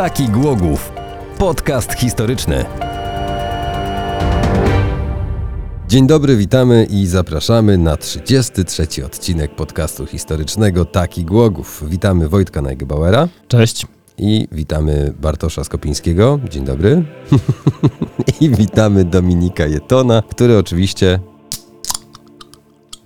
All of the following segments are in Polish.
Taki Głogów. Podcast historyczny. Dzień dobry, witamy i zapraszamy na 33 odcinek podcastu historycznego Taki Głogów. Witamy Wojtka Najgebauera Cześć. i witamy Bartosza Skopińskiego. Dzień dobry. I witamy Dominika Jetona, który oczywiście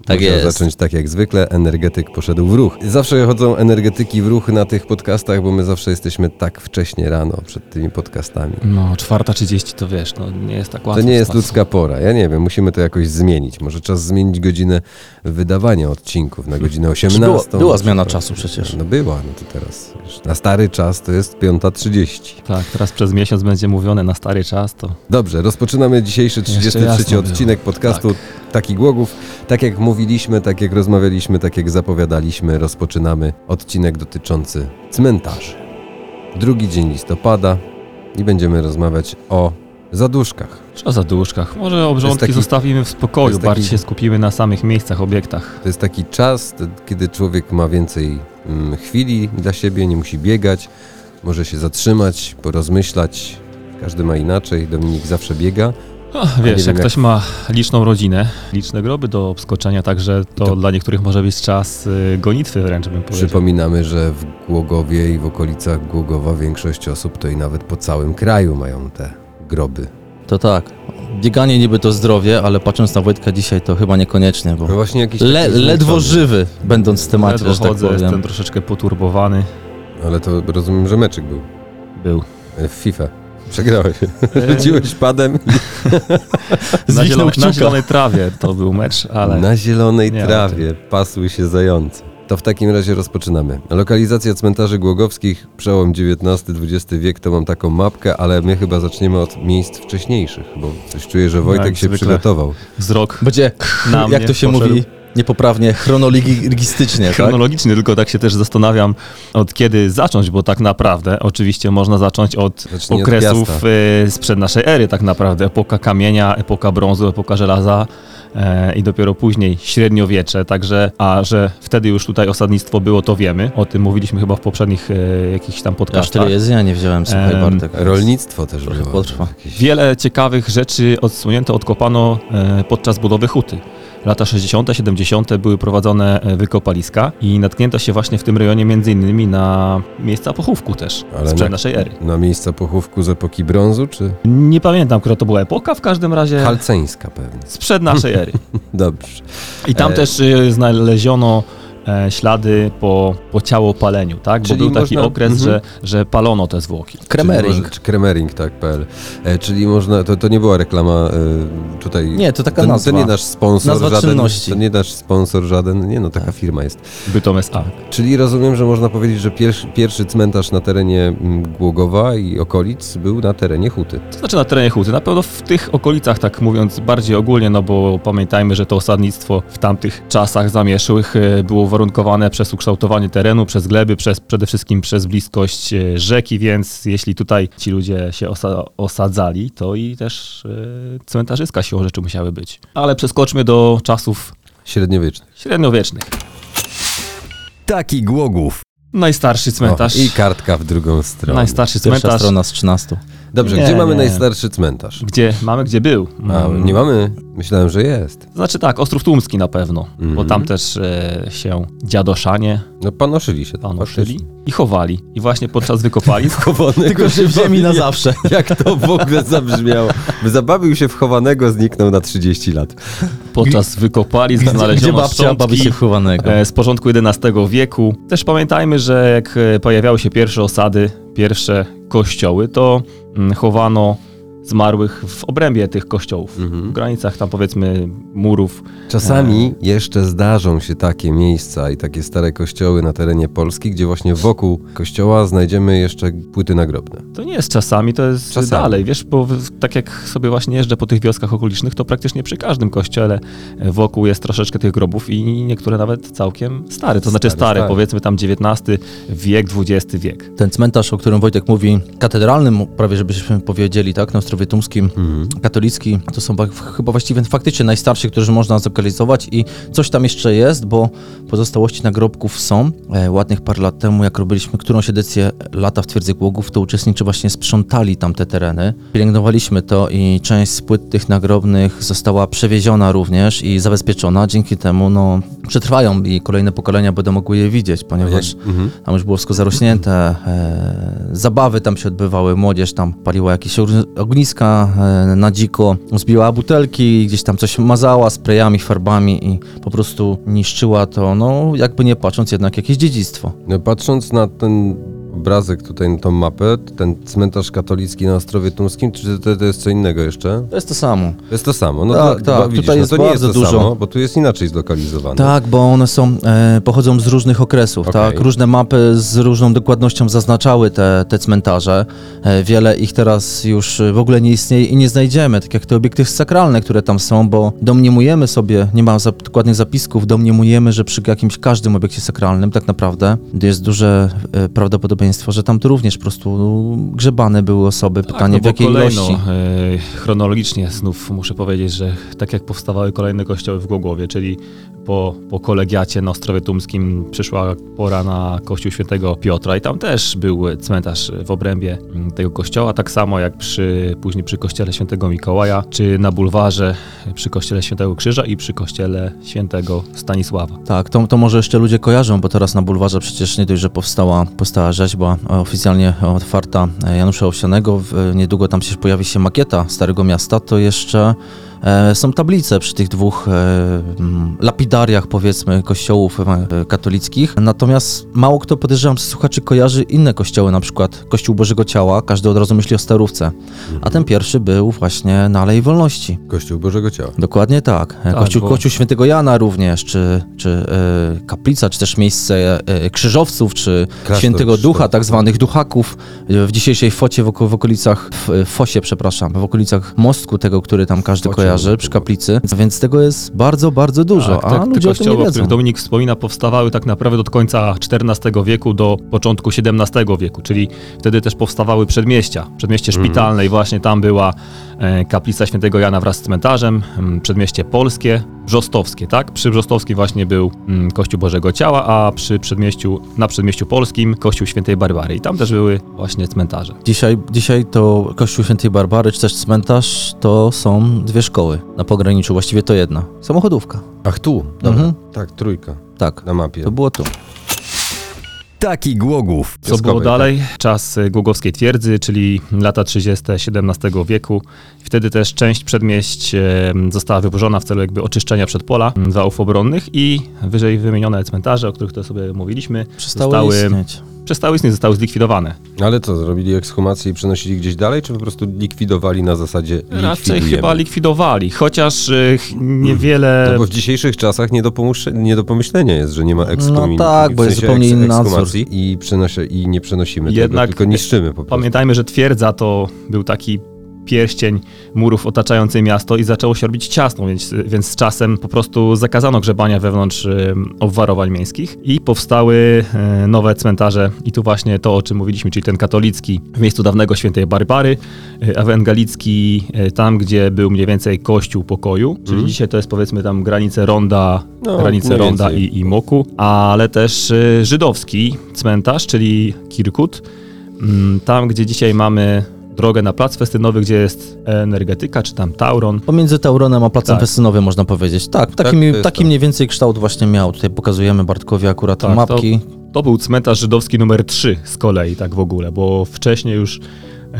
Tak Musiał jest. zacząć tak jak zwykle, energetyk poszedł w ruch. Zawsze chodzą energetyki w ruch na tych podcastach, bo my zawsze jesteśmy tak wcześnie rano przed tymi podcastami. No, czwarta 30 to wiesz, no nie jest tak łatwo. To nie jest ludzka pora. Ja nie wiem, musimy to jakoś zmienić. Może czas zmienić godzinę wydawania odcinków na godzinę 18. była- była na zmiana czasu przecież. No była, no to teraz. Wiesz, na stary czas to jest 5.30. Tak, teraz przez miesiąc będzie mówione na stary czas, to Dobrze, rozpoczynamy dzisiejszy Jeszcze 33 jasno odcinek było. podcastu Taki Głogów. Tak jak mówiliśmy, tak jak rozmawialiśmy, tak jak zapowiadaliśmy, rozpoczynamy odcinek dotyczący cmentarzy. Drugi dzień listopada i będziemy rozmawiać o zaduszkach. czy o zaduszkach. Może obrządki taki- zostawimy w spokoju, taki- bardziej się skupimy na samych miejscach, obiektach. To jest taki czas, kiedy człowiek ma więcej mm, chwili dla siebie, nie musi biegać, może się zatrzymać, porozmyślać. Każdy ma inaczej, Dominik zawsze biega. O, nie wiesz, jak ktoś ma liczną rodzinę, liczne groby do obskoczenia, także to, To- dla niektórych może być czas y, gonitwy wręcz, bym powiedział. Przypominamy, że w Głogowie i w okolicach Głogowa większość osób to i nawet po całym kraju mają te groby. To tak. Bieganie niby to zdrowie, ale patrząc na Wojtka dzisiaj to chyba niekoniecznie, bo No właśnie jakiś le, ledwo żywy, będąc w temacie, Ledwo że tak chodzę, jestem powiem. troszeczkę poturbowany. Ale to rozumiem, że meczyk był Był. e, w FIFA. Przegrałeś. E, Rzuciłeś padem Zwichnął na, zielone, na zielonej trawie to był mecz, ale... na zielonej Nie, trawie. Pasły się zające. To w takim razie rozpoczynamy. Lokalizacja cmentarzy głogowskich, przełom XIX-XX wiek, to mam taką mapkę, ale my chyba zaczniemy od miejsc wcześniejszych, bo coś czuję, że Wojtek Jak się przygotował. Wzrok Będzie, Na jak mnie to się poszedł. mówi niepoprawnie, chronologistycznie, tak? chronologiczny, tylko tak się też zastanawiam, od kiedy zacząć, bo tak naprawdę oczywiście można zacząć od Zacznij od okresów Piasta. y, sprzed naszej ery, tak naprawdę. Epoka kamienia, epoka brązu, epoka żelaza e, i dopiero później średniowiecze, także, a że wtedy już tutaj osadnictwo było, to wiemy. O tym mówiliśmy chyba w poprzednich e, jakichś tam Aż podcastach. tyle jest, ja nie wziąłem, słuchaj Bartek. Rolnictwo też Trochę było. potrwa. Jakieś- Wiele ciekawych rzeczy odsłonięto, odkopano e, podczas budowy huty. Lata 60., 70. były prowadzone e, wykopaliska i natknięto się właśnie w tym rejonie między innymi na miejsca pochówku też Ale sprzed na- naszej ery. Na miejsca pochówku z epoki brązu, czy Nie pamiętam, która to była epoka, w każdym razie halceńska pewnie? sprzed naszej ery. Dobrze. I tam E, też e, znaleziono e, ślady po, po ciałopaleniu, tak? Bo Czyli był taki można- okres, mhm. że, że palono te zwłoki. Czyli Kremering. może- czy Kremering, tak, PL. E, czyli można, to, to nie była reklama e, tutaj. Nie, to taka to, nazwa. To nie nasz sponsor Nazwa żaden. czynności. To nie nasz sponsor żaden. Nie no, taka firma jest. Bytom S.A. Czyli rozumiem, że można powiedzieć, że pierwszy, pierwszy cmentarz na terenie mm, Głogowa i okolic był na terenie Huty. To znaczy na terenie Huty. Na pewno w tych okolicach, tak mówiąc bardziej ogólnie, no bo pamiętajmy, że to osadnictwo w tamtych czasach zamieszłych e, było uwarunkowane przez ukształtowanie terenu, przez gleby, przez, przede wszystkim przez bliskość e, rzeki, więc jeśli tutaj ci ludzie się osa osadzali, to i też e, cmentarzyska siłą rzeczy musiały być. Ale przeskoczmy do czasów Średniowieczny. średniowiecznych. Taki Głogów. Najstarszy cmentarz. O, I kartka w drugą stronę. Najstarszy Pierwsza cmentarz. strona z 13. Dobrze, Nie, gdzie mamy nie. najstarszy cmentarz? Gdzie mamy, gdzie był. A, Mm. nie mamy? Myślałem, że jest. Znaczy tak, Ostrów Tumski na pewno, bo Mhm. tam też e, się dziadoszanie No panoszyli się. tam panoszyli i chowali. I właśnie podczas wykopalisk Chowanego Tylko, że w ziemi na zawsze. Jak to w ogóle zabrzmiało? Zabawił się w chowanego, zniknął na 30 lat. podczas wykopalisk Gdzie, znaleziono gdzie babcia bawi się chowanego? e, z porządku XI wieku. Też pamiętajmy, że jak e, pojawiały się pierwsze osady, pierwsze kościoły, to mm, chowano zmarłych w obrębie tych kościołów. Mhm. W granicach tam powiedzmy murów. Czasami jeszcze zdarzą się takie miejsca i takie stare kościoły na terenie Polski, gdzie właśnie wokół kościoła znajdziemy jeszcze płyty nagrobne. To nie jest czasami, to jest Czasami. dalej, wiesz, bo tak jak sobie właśnie jeżdżę po tych wioskach okolicznych, to praktycznie przy każdym kościele e, wokół jest troszeczkę tych grobów i niektóre nawet całkiem stare, to znaczy Stare, stare, stare. powiedzmy tam XIX wiek, XX wiek. Ten cmentarz, o którym Wojtek mówi, katedralnym, prawie żebyśmy powiedzieli, tak, na Ostrowie Tumskim, Mhm. katolicki. To są chyba właściwie faktycznie najstarsi, którzy można zlokalizować i coś tam jeszcze jest, bo pozostałości nagrobków są. E, ładnych parę lat temu, jak robiliśmy którąś edycję lata w Twierdzy Głogów, to uczestniczy właśnie sprzątali tam te tereny. Pielęgnowaliśmy to i część z płyt tych nagrobnych została przewieziona również i zabezpieczona. Dzięki temu no, przetrwają i kolejne pokolenia będą mogły je widzieć, ponieważ Mhm. tam już było wszystko zarośnięte, e, zabawy tam się odbywały, młodzież tam paliła jakieś ogn- ogniska e, na dziko, zbiła butelki, gdzieś tam coś mazała sprayami, farbami i po prostu niszczyła to, no jakby nie patrząc jednak jakieś dziedzictwo. No, patrząc na ten obrazek tutaj, na tą mapę, ten cmentarz katolicki na Ostrowie Tumskim, czy to, to jest co innego jeszcze? To jest to samo. To jest to samo. No Tak, to, tak, widzisz, tutaj no jest to nie jest to dużo. samo, bo tu jest inaczej zlokalizowane. Tak, bo one są, e, pochodzą z różnych okresów, Okej. tak? Różne mapy z różną dokładnością zaznaczały te, te cmentarze. E, wiele ich teraz już w ogóle nie istnieje i nie znajdziemy, tak jak te obiekty sakralne, które tam są, bo domniemujemy sobie, nie ma zap- dokładnych zapisków, domniemujemy, że przy jakimś każdym obiekcie sakralnym tak naprawdę jest duże e, prawdopodobieństwo, że tam to również po prostu grzebane były osoby. Pytanie no w jakiej kolejno, ilości. e, chronologicznie znów muszę powiedzieć, że tak jak powstawały kolejne kościoły w Głogowie, czyli po, po kolegiacie na Ostrowie Tumskim przyszła pora na kościół świętego Piotra i tam też był cmentarz w obrębie mm, tego kościoła, tak samo jak przy, później przy kościele świętego Mikołaja, czy na bulwarze przy kościele świętego Krzyża i przy kościele świętego Stanisława. Tak, to, to może jeszcze ludzie kojarzą, bo teraz na bulwarze przecież nie dość, że powstała, powstała rzeźba e, oficjalnie otwarta e, Janusza Owsianego, w- niedługo tam się pojawi się makieta Starego Miasta, to jeszcze e, są tablice przy tych dwóch e, lapidariach, powiedzmy, kościołów e, katolickich. Natomiast mało kto, podejrzewam, z słuchaczy kojarzy inne kościoły, na przykład Kościół Bożego Ciała, każdy od razu myśli o Starówce, a ten pierwszy był właśnie na Alei Wolności. Kościół Bożego Ciała. Dokładnie tak. Tak, kościół, bo- kościół Świętego Jana również, czy, czy e, kaplica, czy też miejsce e, krzyżowców, czy Klasztor Świętego Ducha, tak zwanych duchaków. E, W dzisiejszej focie, w, oko- w okolicach, w e, fosie, przepraszam, w okolicach mostku tego, który tam każdy Focie kojarzy, było przy kaplicy. Więc tego jest bardzo, bardzo dużo, Tak, a tak, te ludzie o tym kościoły, nie których Dominik wspomina, powstawały tak naprawdę od końca XIV wieku do początku XVII wieku, czyli wtedy też powstawały przedmieścia. Przedmieście szpitalne i właśnie tam była kaplica świętego Jana wraz z cmentarzem, przedmieście polskie, brzostowskie, tak? Przy brzostowskim właśnie był Kościół Bożego Ciała, a przy przedmieściu, na przedmieściu polskim Kościół świętej Barbary i tam też były właśnie cmentarze. Dzisiaj, dzisiaj to Kościół Świętej Barbary, czy też cmentarz, to są dwie szkoły na pograniczu, właściwie to jedna. Samochodówka. Ach tu, dobra. Mhm. Tak, trójka Tak, na mapie. to było tu. Taki Głogów. Co było dalej? Czas y, Głogowskiej Twierdzy, czyli lata 30. XVII wieku. Wtedy też część przedmieść e, została wyburzona w celu jakby oczyszczenia przedpola wałów obronnych i wyżej wymienione cmentarze, o których to sobie mówili,śmy Przestały zostały, istnieć. Przestały istnieć, zostały zlikwidowane. Ale co, zrobili ekshumację i przenosili gdzieś dalej, czy po prostu likwidowali na zasadzie Raczej chyba likwidowali, chociaż y, ch- niewiele... No bo w dzisiejszych czasach nie do, pomyśle- nie do pomyślenia jest, że nie ma ekskumin. No tak, w bo jest zupełnie inny nadzór. ekshumacji I, przenosi, I nie przenosimy Jednak- tego, tylko niszczymy po prostu. Pamiętajmy, że twierdza to był taki pierścień murów otaczający miasto i zaczęło się robić ciasno, więc, więc z czasem po prostu zakazano grzebania wewnątrz obwarowań miejskich i powstały y, nowe cmentarze. I tu właśnie to, o czym mówiliśmy, czyli ten katolicki w miejscu dawnego świętej Barbary, y, ewangelicki y, tam, gdzie był mniej więcej kościół pokoju, czyli dzisiaj to jest powiedzmy tam granice ronda, No, granice ronda i, i moku, ale też żydowski cmentarz, czyli Kirkut, Mm, Tam, gdzie dzisiaj mamy drogę na plac festynowy, gdzie jest energetyka, czy tam Tauron. Pomiędzy Tauronem a Placem Tak. Festynowym można powiedzieć. Tak, taki, to mi- jest taki to. mniej więcej kształt właśnie miał. Tutaj pokazujemy Bartkowi akurat Tak, mapki. To był cmentarz żydowski numer 3 z kolei, tak w ogóle, bo wcześniej już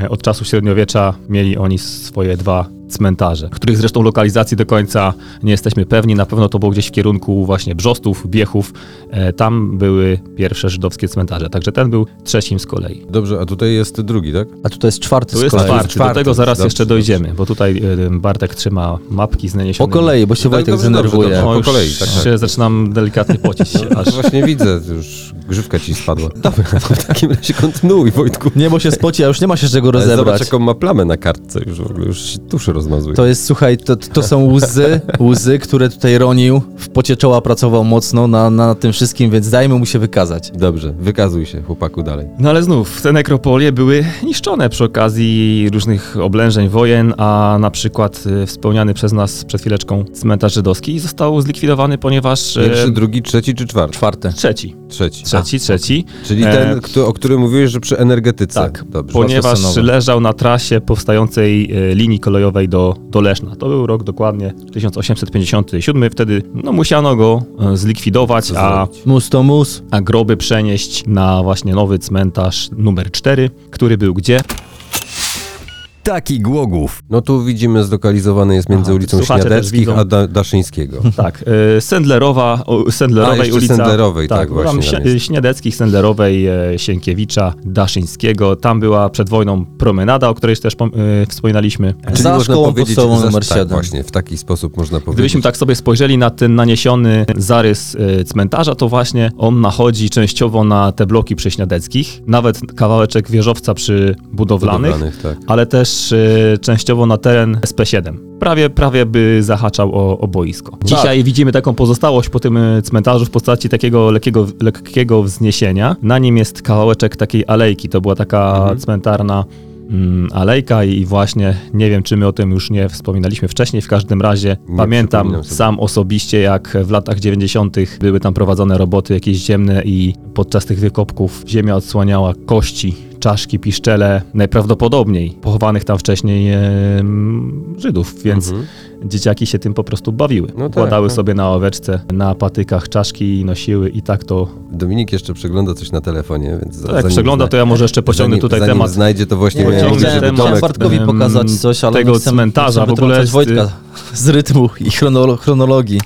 e, od czasu średniowiecza mieli oni swoje dwa cmentarze, których zresztą lokalizacji do końca nie jesteśmy pewni. Na pewno to było gdzieś w kierunku właśnie Brzostów, Biechów. E, Tam były pierwsze żydowskie cmentarze, także ten był trzecim z kolei. Dobrze, a tutaj jest drugi, tak? A tutaj jest czwarty Tu z jest kolei. czwarty, do czwarty, tego zaraz dobrze, jeszcze dobrze. dojdziemy, bo tutaj e, Bartek trzyma mapki z Po naniesionymi. kolei, bo się Wojtek dobrze, dobrze, zdenerwuje. dobrze. O, po już kolei, tak, tak. się zaczynam delikatnie pocić aż właśnie widzę, już grzywka ci spadła. Dobra, w takim razie kontynuuj, Wojtku. Nie, bo się spoci, a już nie ma się z czego Ale rozebrać. Zobacz, jaką ma plamę na kartce już w ogóle, już się tusz roz, rozmazuje. To jest, słuchaj, to, to są łzy, łzy, które tutaj ronił, w pocie czoła pracował mocno na, na tym wszystkim, więc dajmy mu się wykazać. Dobrze, wykazuj się, chłopaku, dalej. No ale znów, te nekropolie były niszczone przy okazji różnych oblężeń, wojen, a na przykład y, wspomniany przez nas przed chwileczką cmentarz żydowski został zlikwidowany, ponieważ... e, Pierwszy, drugi, trzeci czy czwarty? Czwarte. Trzeci. Trzeci. Trzeci, trzeci. Czyli E, ten, kto, o którym mówiłeś, że przy energetyce. Tak, Dobrze. ponieważ leżał na trasie powstającej e, linii kolejowej do, do Leszna. To był rok dokładnie 1857. Wtedy no, musiano go e, zlikwidować, a? Mus to mus. a groby przenieść na właśnie nowy cmentarz numer 4, który był gdzie? Taki Głogów. No tu widzimy, zlokalizowany jest między Aha, ulicą słuchacze też Śniadeckich widzą. a da Daszyńskiego. Tak, e, Sendlerowa, o, Sendlerowej A, jeszcze ulica. Sendlerowej, tak, tam właśnie tam jest. Śniadeckich, Sendlerowej, e, Sienkiewicza, Daszyńskiego. Tam była przed wojną promenada, o której też pom- e, wspominaliśmy. Za szkołą podstawową za- numer tak, 7. właśnie, w taki sposób można powiedzieć. Gdybyśmy tak sobie spojrzeli na ten naniesiony zarys e, cmentarza, to właśnie on nachodzi częściowo na te bloki prześniadeckich, nawet kawałeczek wieżowca przy budowlanych, Budowlanych, tak. ale też e, częściowo na teren SP7. Prawie, prawie by zahaczał o, o boisko. Dzisiaj widzimy taką pozostałość po tym e, cmentarzu w postaci takiego lekkiego, lekkiego wzniesienia. Na nim jest kawałeczek takiej alejki. To była taka Mhm. cmentarna mm, alejka i właśnie nie wiem, czy my o tym już nie wspominaliśmy wcześniej. W każdym razie Nie pamiętam sam osobiście, jak w latach 90. były tam prowadzone roboty jakieś ziemne i podczas tych wykopków ziemia odsłaniała kości, czaszki, piszczele, najprawdopodobniej pochowanych tam wcześniej em, Żydów, więc Mhm. dzieciaki się tym po prostu bawiły. No tak, Układały tak. sobie na ławeczce, na patykach czaszki i nosiły i tak to... Dominik jeszcze przegląda coś na telefonie, więc za- Tak, jak przegląda, zna- to ja może jeszcze pociągnę zanim, tutaj zanim temat znajdzie, to właśnie Nie, miałem pociągnę mówić, żeby temat. Chciałem Tomek... Bartkowi pokazać coś, ale tego nie chcę, cmentarza. nie W ogóle jest, Wojtka z rytmu i chronolo- chronologii.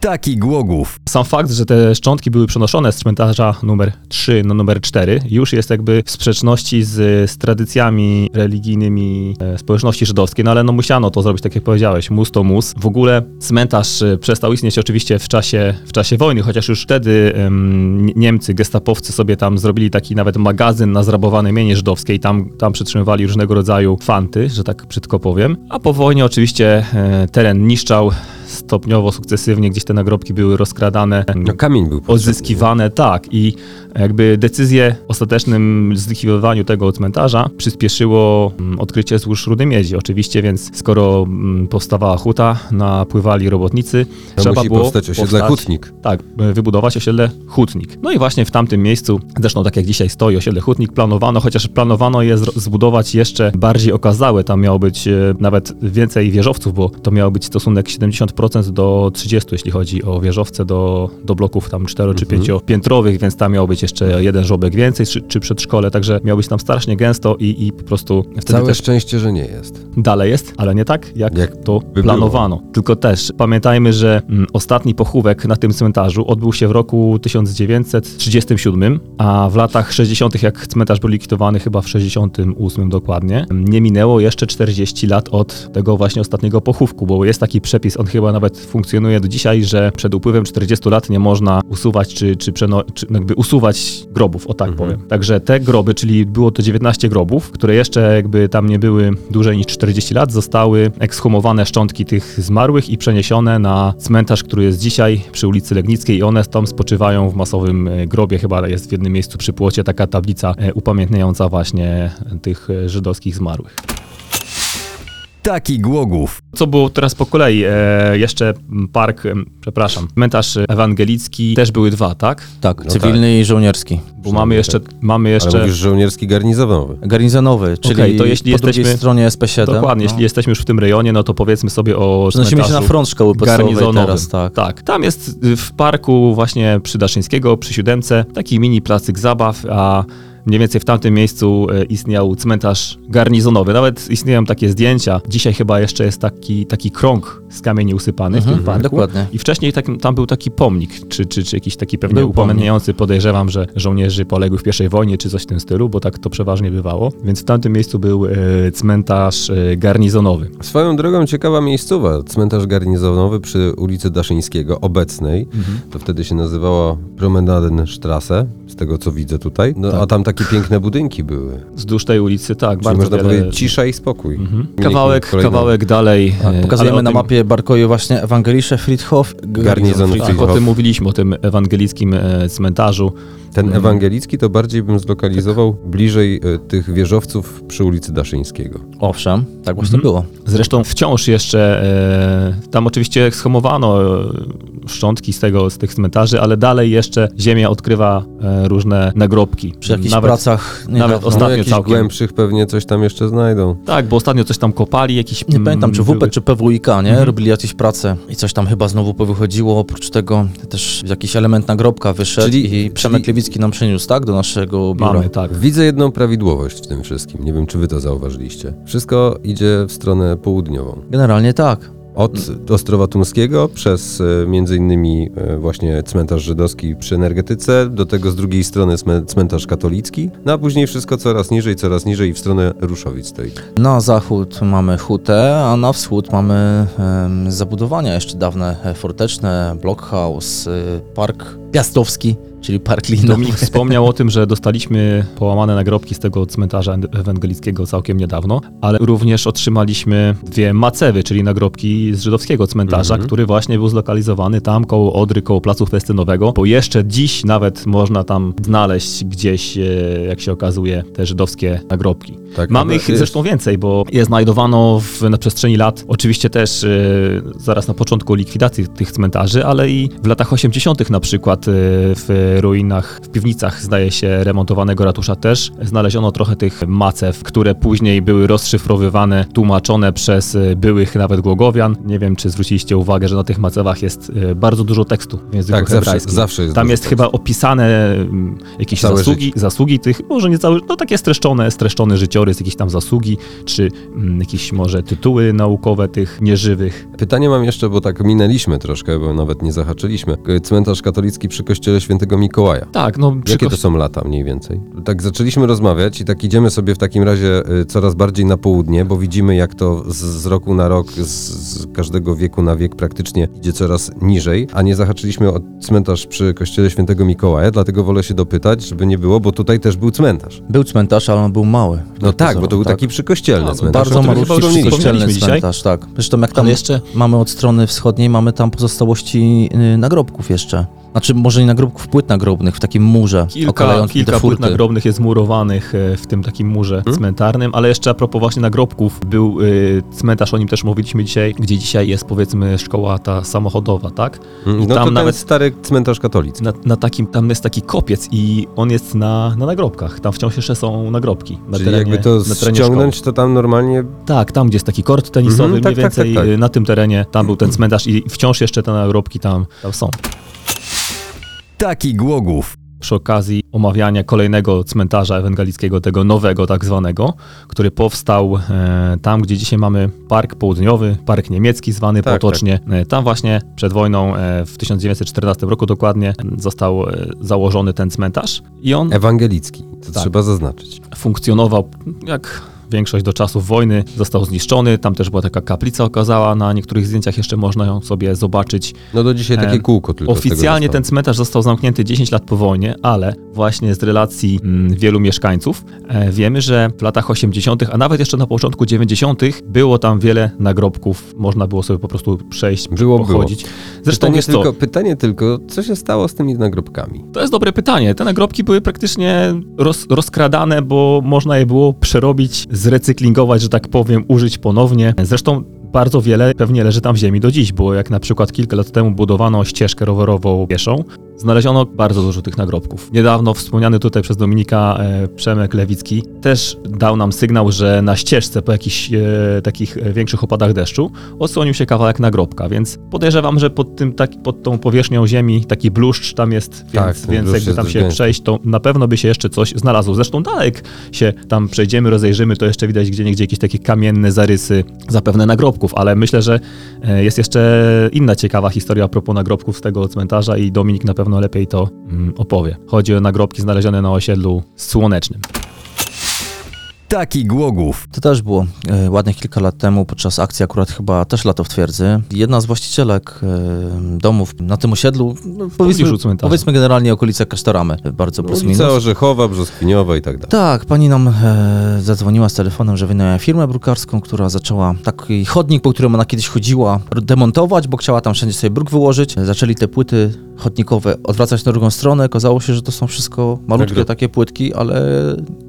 Taki Głogów. Sam fakt, że te szczątki były przenoszone z cmentarza numer 3 na numer 4 już jest jakby w sprzeczności z, z tradycjami religijnymi e, społeczności żydowskiej, no ale no musiano to zrobić, tak jak powiedziałeś, mus to mus. W ogóle cmentarz e, przestał istnieć oczywiście w czasie, w czasie wojny, chociaż już wtedy em, Niemcy, gestapowcy sobie tam zrobili taki nawet magazyn na zrabowane mienie żydowskie i tam, tam przytrzymywali różnego rodzaju fanty, że tak brzydko powiem. A po wojnie oczywiście e, teren niszczał stopniowo, sukcesywnie, gdzieś te nagrobki były rozkradane, No kamień był potrzebny. odzyskiwane, tak. I jakby decyzję o ostatecznym zlikwidowaniu tego cmentarza przyspieszyło mm, odkrycie złóż rudy miedzi. Oczywiście, więc skoro mm, powstawała huta, napływali robotnicy, To trzeba musi było powstać osiedle Hutnik. tak, e, wybudować osiedle Hutnik. No i właśnie w tamtym miejscu, zresztą tak jak dzisiaj stoi osiedle Hutnik, planowano, chociaż planowano je zbudować jeszcze bardziej okazałe. Tam miało być e, nawet więcej wieżowców, bo to miał być stosunek 70% do 30, jeśli chodzi o wieżowce do, do bloków tam 4 czy Mhm. 5 piętrowych, więc tam miał być jeszcze jeden żłobek więcej czy, czy przedszkole, także miał być tam strasznie gęsto i, i po prostu wtedy Całe też szczęście, że nie jest. Dalej jest, ale nie tak, jak, Jak to by planowano. Tylko też pamiętajmy, że mm, ostatni pochówek na tym cmentarzu odbył się w roku 1937, a w latach 60., jak cmentarz był likwidowany, chyba w 68 dokładnie, nie minęło jeszcze 40 lat od tego właśnie ostatniego pochówku, bo jest taki przepis, on chyba nawet funkcjonuje do dzisiaj, że przed upływem 40 lat nie można usuwać, czy, czy, przeno- czy jakby usuwać grobów, o tak Mhm. powiem. Także te groby, czyli było to 19 grobów, które jeszcze jakby tam nie były dłużej niż 40 lat, zostały ekshumowane szczątki tych zmarłych i przeniesione na cmentarz, który jest dzisiaj przy ulicy Legnickiej i one tam spoczywają w masowym e, grobie. Chyba jest w jednym miejscu przy płocie taka tablica e, upamiętniająca właśnie tych e, żydowskich zmarłych. Taki Głogów. Co było teraz po kolei? E, jeszcze park, em, przepraszam, cmentarz ewangelicki, też były dwa, tak? Tak, No cywilny i żołnierski. Bo mamy jeszcze, mamy Ale jeszcze mówisz żołnierski garnizonowy. Garnizonowy, czyli Okej, to jeśli po drugiej jesteśmy- stronie SP7. Dokładnie, no. jeśli jesteśmy już w tym rejonie, no to powiedzmy sobie o Przenosimy się na front szkoły podstawowej teraz, tak. Tak, tam jest w parku właśnie przy Daszyńskiego, przy Siódemce, taki mini placyk zabaw, a mniej więcej w tamtym miejscu e, istniał cmentarz garnizonowy. Nawet istnieją takie zdjęcia. Dzisiaj chyba jeszcze jest taki, taki krąg z kamieni usypany w Mhm, tym parku. dokładnie. I wcześniej tak, tam był taki pomnik, czy, czy, czy jakiś taki pewnie Był upamiętniający, podejrzewam, że żołnierzy poległych w I wojnie, czy coś w tym stylu, bo tak to przeważnie bywało. Więc w tamtym miejscu był e, cmentarz e, garnizonowy. Swoją drogą ciekawa miejscowa, cmentarz garnizonowy przy ulicy Daszyńskiego, obecnej. To wtedy się nazywało Promenadenstrasse, z tego co widzę tutaj. No, Tak. A tam takie piękne budynki były. Wzdłuż tej ulicy, tak, Czyli bardzo można wiele... powiedzieć cisza i spokój. Mhm. Kawałek, kawałek dalej. Tak, e, pokazujemy na tym- mapie Barkoju właśnie Ewangelische Friedhof, Garnizon Tak, o Friedhof. tym mówiliśmy, o tym ewangelickim e, cmentarzu. Ten Mhm. ewangelicki to bardziej bym zlokalizował bliżej e, tych wieżowców przy ulicy Daszyńskiego. Owszem, tak właśnie Mhm. było. Zresztą wciąż jeszcze tam oczywiście schomowano szczątki z, tego, z tych cmentarzy, ale dalej jeszcze ziemia odkrywa e, różne nagrobki. Przy jakichś Nawet- pracach nawet niedawno. Ostatnio no, jakichś całkiem. głębszych pewnie coś tam jeszcze znajdą. Tak, bo ostatnio coś tam kopali, jakiś... Nie mm, pamiętam, czy WP, czy PWIK, nie? Mhm. Robili jakieś prace i coś tam chyba znowu powychodziło. Oprócz tego też jakiś element nagrobka wyszedł Czyli- i Przemek czyli- Lewicki nam przyniósł, tak? Do naszego biura. Mamy, tak. Widzę jedną prawidłowość w tym wszystkim. Nie wiem, czy wy to zauważyliście. Wszystko idzie w stronę południową. Generalnie tak. Od Ostrowa Tumskiego przez e, między innymi e, właśnie cmentarz żydowski przy energetyce, do tego z drugiej strony cmentarz katolicki, no a później wszystko coraz niżej, coraz niżej i w stronę Ruszowic stoi. Na zachód mamy hutę, a na wschód mamy zabudowania jeszcze dawne, e, forteczne, blockhouse, park piastowski, czyli park linowy. Dominik wspomniał o tym, że dostaliśmy połamane nagrobki z tego cmentarza ewangelickiego całkiem niedawno, ale również otrzymaliśmy dwie macewy, czyli nagrobki z żydowskiego cmentarza, Mhm. który właśnie był zlokalizowany tam koło Odry, koło Placu Festynowego, bo jeszcze dziś nawet można tam znaleźć gdzieś, e, jak się okazuje, te żydowskie nagrobki. Tak, Mamy ale ich jest- zresztą więcej, bo je znajdowano w, na przestrzeni lat, oczywiście też e, zaraz na początku likwidacji tych cmentarzy, ale i w latach 80. na przykład e, w ruinach, w piwnicach zdaje się remontowanego ratusza też znaleziono trochę tych macew, które później były rozszyfrowywane, tłumaczone przez e, byłych nawet Głogowian. Nie wiem, czy zwróciliście uwagę, że na tych macewach jest e, bardzo dużo tekstu w języku Tak, zawsze, hebrajskim. zawsze jest Tam jest tekstu. chyba opisane mm, jakieś Całe zasługi, życie. zasługi tych, może nie całe, no takie streszczone, streszczony życiorys, jakieś tam zasługi, czy mm, jakieś może tytuły naukowe tych nieżywych. Pytanie mam jeszcze, bo tak minęliśmy troszkę, bo nawet nie zahaczyliśmy. Cmentarz katolicki przy kościele świętego Mikołaja. Tak, no przy Jakie to są lata mniej więcej? Tak zaczęliśmy rozmawiać i tak idziemy sobie w takim razie y, coraz bardziej na południe, bo widzimy jak to z, z roku na rok, z, z każdego wieku na wiek praktycznie idzie coraz niżej, a nie zahaczyliśmy o cmentarz przy kościele świętego Mikołaja, dlatego wolę się dopytać, żeby nie było, bo tutaj też był cmentarz. Był cmentarz, ale on był mały. No tak, bo to był Tak. taki przykościelny No, cmentarz. Bardzo malutki, przykościelny cmentarz, tak. Zresztą jak tam Ale jeszcze mamy od strony wschodniej, mamy tam pozostałości y, nagrobków jeszcze. Znaczy może nie nagrobków, płyt nagrobnych w takim murze kilka, kilka płyt nagrobnych jest murowanych e, w tym takim murze Hmm? cmentarnym, ale jeszcze a propos właśnie nagrobków, był y, cmentarz, o nim też mówiliśmy dzisiaj, gdzie dzisiaj jest powiedzmy szkoła ta samochodowa, tak? Mm, I No tam to nawet- stary cmentarz katolicki. Na, na takim, tam jest taki kopiec i on jest na, na nagrobkach. Tam wciąż jeszcze są nagrobki. Na Czyli terenie, jakby to na terenie ściągnąć, to tam normalnie szkoły. Tak, tam gdzie jest taki kort tenisowy, Mhm, tak, mniej tak, tak, więcej tak. y, na tym terenie, tam był ten cmentarz i wciąż jeszcze te nagrobki tam, tam są. Taki Głogów. Przy okazji omawiania kolejnego cmentarza ewangelickiego, tego nowego tak zwanego, który powstał e, tam, gdzie dzisiaj mamy Park Południowy, Park Niemiecki zwany Tak, potocznie. E, tam właśnie przed wojną e, w 1914 roku dokładnie został e, założony ten cmentarz i on ewangelicki, to Tak. trzeba zaznaczyć. funkcjonował jak większość do czasów wojny, został zniszczony. Tam też była taka kaplica okazała, na niektórych zdjęciach jeszcze można ją sobie zobaczyć. No do dzisiaj takie kółko tylko z Oficjalnie ten cmentarz został zamknięty 10 lat po wojnie, ale właśnie z relacji mm, wielu mieszkańców e, wiemy, że w latach 80., a nawet jeszcze na początku 90., było tam wiele nagrobków. Można było sobie po prostu przejść, Było, było. pochodzić. Zresztą pytanie, co, tylko, pytanie tylko, co się stało z tymi nagrobkami? To jest dobre pytanie. Te nagrobki były praktycznie roz, rozkradane, bo można je było przerobić, zrecyklingować, że tak powiem, użyć ponownie. Zresztą bardzo wiele pewnie leży tam w ziemi do dziś, bo jak na przykład kilka lat temu budowano ścieżkę rowerową pieszą, znaleziono bardzo dużo tych nagrobków. Niedawno wspomniany tutaj przez Dominika e, Przemek Lewicki też dał nam sygnał, że na ścieżce po jakichś e, takich e, większych opadach deszczu odsłonił się kawałek nagrobka, więc podejrzewam, że pod, tym, tak, pod tą powierzchnią ziemi taki bluszcz tam jest, więc, Tak, więc jakby tam się przejść, to na pewno by się jeszcze coś znalazło. Zresztą dalej jak się tam przejdziemy, rozejrzymy, to jeszcze widać gdzie niegdzie jakieś takie kamienne zarysy, zapewne nagrobków, ale myślę, że e, jest jeszcze inna ciekawa historia a propos nagrobków z tego cmentarza i Dominik na pewno lepiej to mm, opowie. Chodzi o nagrobki znalezione na osiedlu słonecznym. Taki Głogów. To też było e, ładnych kilka lat temu, podczas akcji akurat chyba też lato w twierdzy. Jedna z właścicielek e, domów na tym osiedlu, no, powiedzmy, powiedzmy generalnie okolice Kasztoramy, bardzo plus minus. Ulica Orzechowa, Brzoskwiniowa i tak dalej. Tak, pani nam e, zadzwoniła z telefonem, że wynajęła firmę brukarską, która zaczęła taki chodnik, po którym ona kiedyś chodziła, demontować, bo chciała tam wszędzie sobie bruk wyłożyć. Zaczęli te płyty chodnikowe odwracać na drugą stronę. Okazało się, że to są wszystko malutkie takie płytki, ale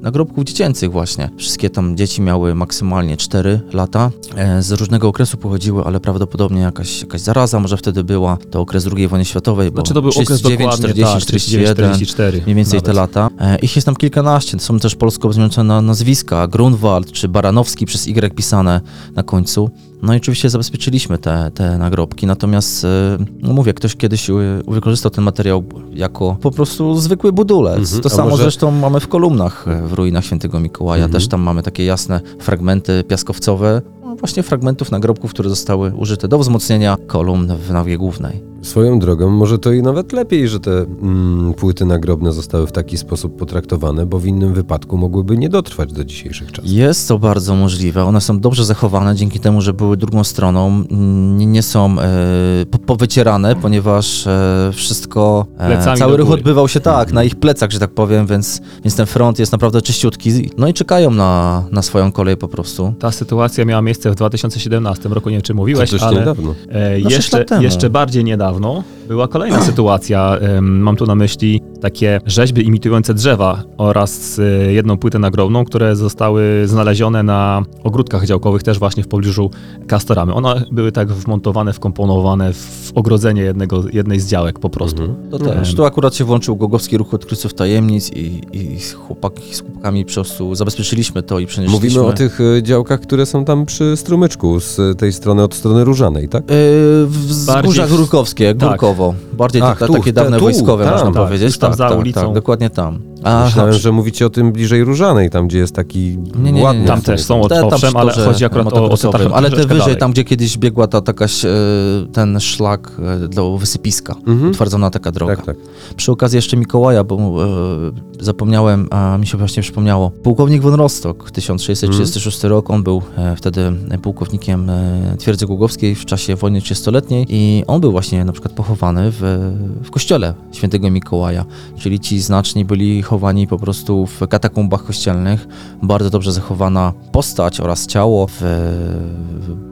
nagrobków dziecięcych właśnie. Wszystkie tam dzieci miały maksymalnie 4 lata. E, z różnego okresu pochodziły, ale prawdopodobnie jakaś, jakaś zaraza może wtedy była. To okres II wojny światowej, bo Znaczy to był okres 39, dokładnie, 40, tak, 41, 44. Mniej więcej nawet. te lata. E, ich jest tam kilkanaście. Są też polsko oznaczone nazwiska. Grunwald czy Baranowski przez Y pisane na końcu. No i oczywiście zabezpieczyliśmy te, te nagrobki. Natomiast, e, no mówię, ktoś kiedyś e, wykorzystał ten materiał jako po prostu zwykły budulec. Mhm. To A samo może- zresztą mamy w kolumnach e, w ruinach Świętego Mikołaja. Mhm. Też tam mamy takie jasne fragmenty piaskowcowe. No właśnie fragmentów nagrobków, które zostały użyte do wzmocnienia kolumn w nawie głównej. Swoją drogą, może to i nawet lepiej, że te mm, płyty nagrobne zostały w taki sposób potraktowane, bo w innym wypadku mogłyby nie dotrwać do dzisiejszych czasów. Jest to bardzo możliwe. One są dobrze zachowane dzięki temu, że były drugą stroną. Mm, Nie, nie są e, po, powycierane, ponieważ e, wszystko, e, cały ruch odbywał się tak, na ich plecach, że tak powiem, więc, więc ten front jest naprawdę czyściutki. No i czekają na, na swoją kolej po prostu. Ta sytuacja miała miejsce w 2017 roku, nie wiem czy mówiłeś, ale niedawno. e, No, jeszcze bardziej niedawno była kolejna sytuacja. Mam tu na myśli takie rzeźby imitujące drzewa oraz e, jedną płytę nagrobną, które zostały znalezione na ogródkach działkowych też właśnie w pobliżu Kastoramy. One były tak wmontowane, wkomponowane w ogrodzenie jednego, jednej z działek po prostu. Mhm. To też. Tu akurat się włączył Gogowski Ruch Odkrywców Tajemnic i, i z, chłopaki, z chłopakami po prostu zabezpieczyliśmy to i przenieśliśmy. Mówimy o tych e, działkach, które są tam przy strumyczku, z tej strony, od strony Różanej, tak? Yy, w Bardziej w- Górkowskie, tak. Górkowo. Bardziej Ach, ta, tu, takie te- dawne tu, wojskowe, tam, można tak, powiedzieć. już tam tak, za tak, ulicą. Tak, dokładnie tam. Aha, Myślałem, że mówicie o tym bliżej Różanej, tam gdzie jest taki Nie, nie, ładny... Tam też są te, tam owszem, ale chodzi akurat o, o Ale te wyżej, dalej. tam gdzie kiedyś biegła ta takaś, e, ten szlak e, do wysypiska. Mhm. Utwardzona taka droga. Tak, tak. Przy okazji jeszcze Mikołaja, bo e, zapomniałem, a mi się właśnie przypomniało. Pułkownik von Rostock, 1636 rok, on był e, wtedy pułkownikiem e, twierdzy głogowskiej w czasie wojny 30-letniej i on był właśnie na przykład pochowany w, w kościele świętego Mikołaja, czyli ci znaczni byli chowani po prostu w katakumbach kościelnych. Bardzo dobrze zachowana postać oraz ciało w,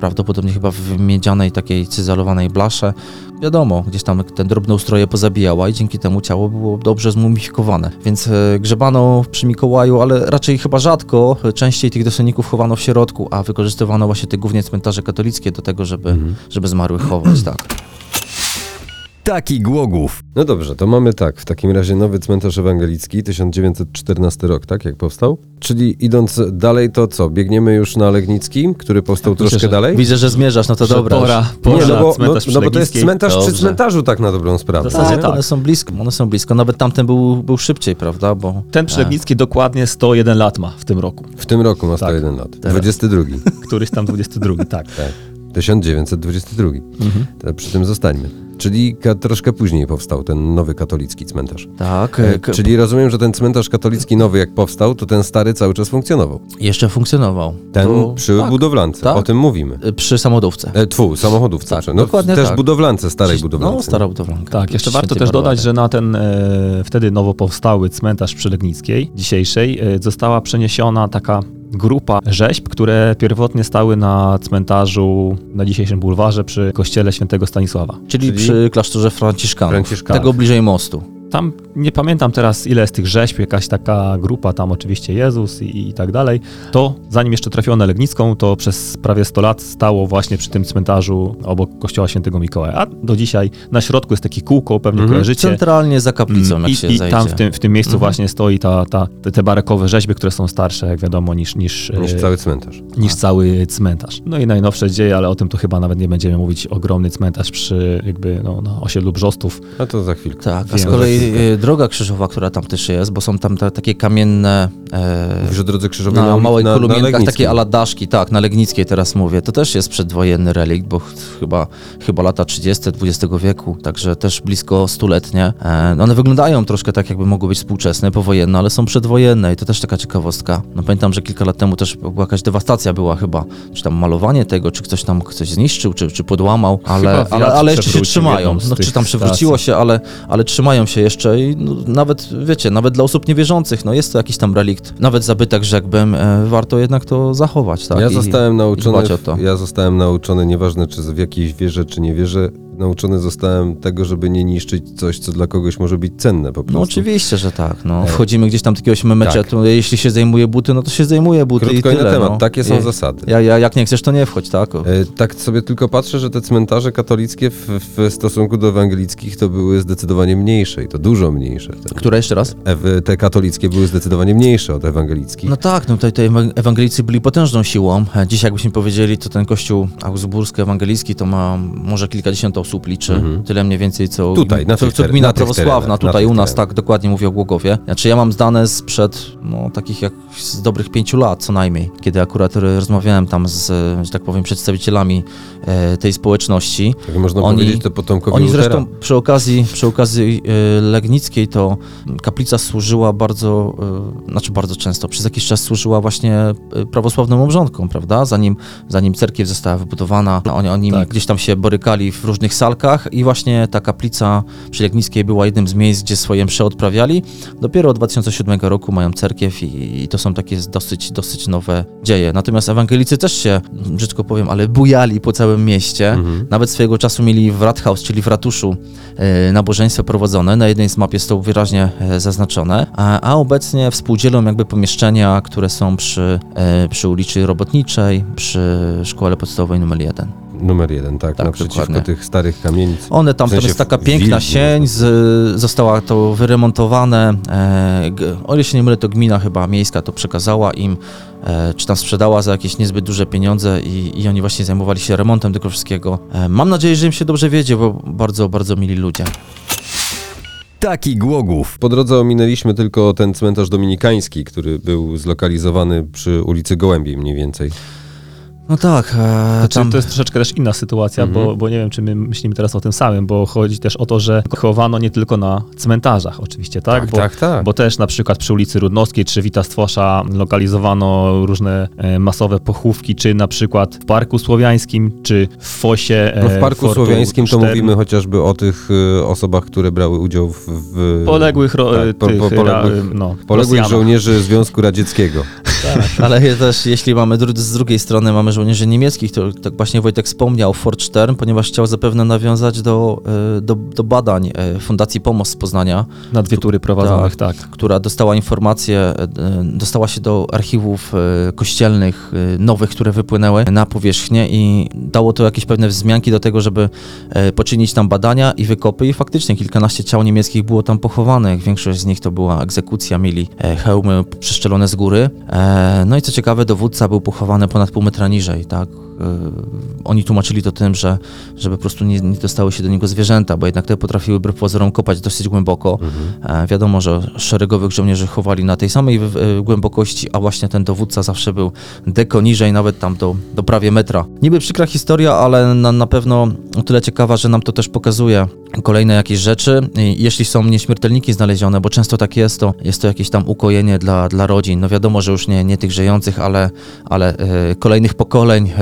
prawdopodobnie chyba w miedzianej takiej cyzelowanej blasze. Wiadomo, gdzieś tam te drobne ustroje pozabijała i dzięki temu ciało było dobrze zmumifikowane. Więc e, grzebano przy Mikołaju, ale raczej chyba rzadko. Częściej tych dostojników chowano w środku, a wykorzystywano właśnie te głównie cmentarze katolickie do tego, żeby, żeby zmarłych chować, tak. Taki Głogów. No dobrze, to mamy tak, w takim razie nowy cmentarz ewangelicki, 1914 rok, tak, jak powstał? Czyli idąc dalej, to co, biegniemy już na Legnicki, który powstał Myślę, troszkę że- dalej? Widzę, że zmierzasz, no to Że dobra. pora, pora Nie, no bo, no, przy no bo to jest cmentarz przy Dobrze. cmentarzu tak na dobrą sprawę. W zasadzie Tak, tak. one są blisko, one są blisko. Nawet tamten był, był szybciej, prawda? Bo Ten Przylegnicki dokładnie 101 lat ma w tym roku. W tym roku ma Tak. 101 lat. Teraz. 22. Któryś tam 22, tak. Tak. 1922. Mhm. To przy tym zostańmy. Czyli ka- troszkę później powstał ten nowy katolicki cmentarz. tak, E, e, Czyli rozumiem, że ten cmentarz katolicki nowy jak powstał, to ten stary cały czas funkcjonował. jeszcze funkcjonował. Ten To- przy tak, budowlance, tak. o tym mówimy. e, Przy samochodówce. E, tfu, samochodówce. Tak, no, dokładnie też tak. budowlance, starej Przy- budowlance. No, stara budowlanka. Tak, jeszcze warto też dodać, że na ten e, wtedy nowo powstały cmentarz przy Legnickiej dzisiejszej e, została przeniesiona taka grupa rzeźb, które pierwotnie stały na cmentarzu na dzisiejszym bulwarze przy kościele świętego Stanisława. Czyli, Czyli- przy klasztorze Franciszkanów. Franciszkanów. Tego bliżej mostu. Tam nie pamiętam teraz ile z tych rzeźb, jakaś taka grupa, tam oczywiście Jezus i, i tak dalej. To zanim jeszcze trafiono na Legnicką, to przez prawie 100 lat stało właśnie przy tym cmentarzu obok kościoła świętego Mikołaja. A do dzisiaj na środku jest takie kółko, pewnie Mhm. kojarzycie. Centralnie za kaplicą, Mm, jak I, się i zajdzie. tam w tym, w tym miejscu Mhm. właśnie stoi ta, ta, te, te barokowe rzeźby, które są starsze, jak wiadomo, niż, niż, Niż e, cały cmentarz. niż cały cmentarz. No i najnowsze dzieje, ale o tym to chyba nawet nie będziemy mówić. Ogromny cmentarz przy jakby no, na osiedlu Brzostów. A to za chwilkę. Tak, a z kolei e, droga krzyżowa, która tam też jest, bo są tam te, takie kamienne e, Mówisz o drodze krzyżowej na uli- małej na, na kolumienkach, Legnickiej. takie aladaszki, tak, na Legnickiej teraz mówię. To też jest przedwojenny relikt, bo ch- chyba, chyba lata 30. XX wieku, także też blisko stuletnie. E, one wyglądają troszkę tak, jakby mogły być współczesne, powojenne, ale są przedwojenne i to też taka ciekawostka. No pamiętam, że kilka lat temu też była jakaś dewastacja była chyba, czy tam malowanie tego, czy ktoś tam coś zniszczył, czy, czy podłamał, ale, wiatr ale, ale jeszcze się trzymają. No, czy tam przewróciło stacji. się, ale, ale trzymają się jeszcze i no, nawet, wiecie, nawet dla osób niewierzących, no jest to jakiś tam relikt, nawet zabytek, rzekłbym, e, warto jednak to zachować, tak? Ja I- zostałem nauczony, to. ja zostałem nauczony, nieważne czy w jakiejś wierze, czy nie wierze, nauczony zostałem tego, żeby nie niszczyć coś, co dla kogoś może być cenne po prostu. No oczywiście, że tak. No. E, Wchodzimy gdzieś tam do jakiegoś meczetu, jeśli się zdejmuje buty, no to się zdejmuje buty Krótko i tyle. na temat, no. takie są I- zasady. Ja, ja, jak nie chcesz, to nie wchodź, tak? E, Tak sobie tylko patrzę, że te cmentarze katolickie w, w stosunku do ewangelickich to były zdecydowanie mniejsze i to dużo mniejsze. Te, Które jeszcze raz? ew- te katolickie były zdecydowanie mniejsze od ewangelickich. No tak, no tutaj, ewa- ewangelicy byli potężną siłą. E, Dziś jakbyśmy powiedzieli, to ten kościół augsburski, ewangelicki to ma może kilkadziesiąt osób liczy. Tyle mniej więcej co, Mhm. Tutaj, na co, tych co gmina na prawosławna. na tutaj u nas tak dokładnie mówię o Głogowie. Znaczy ja mam dane sprzed no, takich jak z dobrych pięciu lat co najmniej, kiedy akurat rozmawiałem tam z, że tak powiem, przedstawicielami e, tej społeczności. Jak można Oni- powiedzieć, to potomkowie Oni Lutera. zresztą przy okazji, przy okazji e, Legnickiej to kaplica służyła bardzo, e, znaczy bardzo często, przez jakiś czas służyła właśnie e, prawosławnym obrządkom, prawda? Zanim, zanim cerkiew została wybudowana, oni, oni Tak. gdzieś tam się borykali w różnych salkach i właśnie ta kaplica przy Legnickiej była jednym z miejsc, gdzie swoje msze odprawiali. Dopiero od 2007 roku mają cerkiew i, i to są takie dosyć, dosyć nowe dzieje. Natomiast ewangelicy też się, brzydko powiem, ale bujali po całym mieście. Mhm. Nawet swojego czasu mieli w Rathaus, czyli w ratuszu, e, nabożeństwo prowadzone. Na jednej z map jest to wyraźnie e, zaznaczone, a, a obecnie współdzielą jakby pomieszczenia, które są przy, e, przy ulicy Robotniczej, przy szkole podstawowej numer 1. Numer jeden, tak, Tak, naprzeciwko dokładnie. tych starych kamienic. One tam, W sensie tam jest taka piękna wilgu, sień, z, została to wyremontowane. E, g- o ile się nie mylę, to gmina chyba miejska to przekazała im, e, czy tam sprzedała za jakieś niezbyt duże pieniądze i, i oni właśnie zajmowali się remontem tego wszystkiego. E, mam nadzieję, że im się dobrze wiedzie, bo bardzo, bardzo mili ludzie. Taki Głogów. Po drodze ominęliśmy tylko ten cmentarz dominikański, który był zlokalizowany przy ulicy Gołębiej mniej więcej. No tak, e, Znaczy, tam... To jest troszeczkę też inna sytuacja, Mhm. bo, bo nie wiem, czy my myślimy teraz o tym samym, bo chodzi też o to, że chowano nie tylko na cmentarzach oczywiście, tak? Tak, bo, tak, tak. Bo też na przykład przy ulicy Rudnowskiej czy Wita Stwosza lokalizowano różne e, masowe pochówki, czy na przykład w Parku Słowiańskim, czy w Fosie No w e, Parku Fortu Słowiańskim to Sztern. mówimy chociażby o tych y, osobach, które brały udział w... w Poległych, ro, tak, po, tych, po, poległych, ra- no, poległych żołnierzy Związku Radzieckiego. Ale też, jeśli mamy dru- z drugiej strony mamy żołnierzy niemieckich, to tak właśnie Wojtek wspomniał Fort Stern, ponieważ chciał zapewne nawiązać do, e, do, do badań e, Fundacji Pomoc z Poznania, Na dwie tury prowadzonych, tak. która dostała informacje, e, dostała się do archiwów kościelnych nowych, które wypłynęły na powierzchnię i dało to jakieś pewne wzmianki do tego, żeby poczynić tam badania i wykopy i faktycznie kilkanaście ciał niemieckich było tam pochowanych. Większość z nich to była egzekucja, mieli hełmy przeszczelone z góry. No i co ciekawe, dowódca był pochowany ponad pół metra niżej, tak? E, Oni tłumaczyli to tym, że, żeby po prostu nie, nie dostały się do niego zwierzęta, bo jednak te potrafiły wbrew pozorom kopać dosyć głęboko. E, Wiadomo, że szeregowych żołnierzy chowali na tej samej głębokości, a właśnie ten dowódca zawsze był deko niżej, nawet tam do, do prawie metra. Niby przykra historia, ale na, na pewno o tyle ciekawa, że nam to też pokazuje kolejne jakieś rzeczy. Jeśli są nieśmiertelniki znalezione, bo często tak jest, to jest to jakieś tam ukojenie dla, dla rodzin. No wiadomo, że już nie, nie tych żyjących, ale, ale e, kolejnych pokoleń e,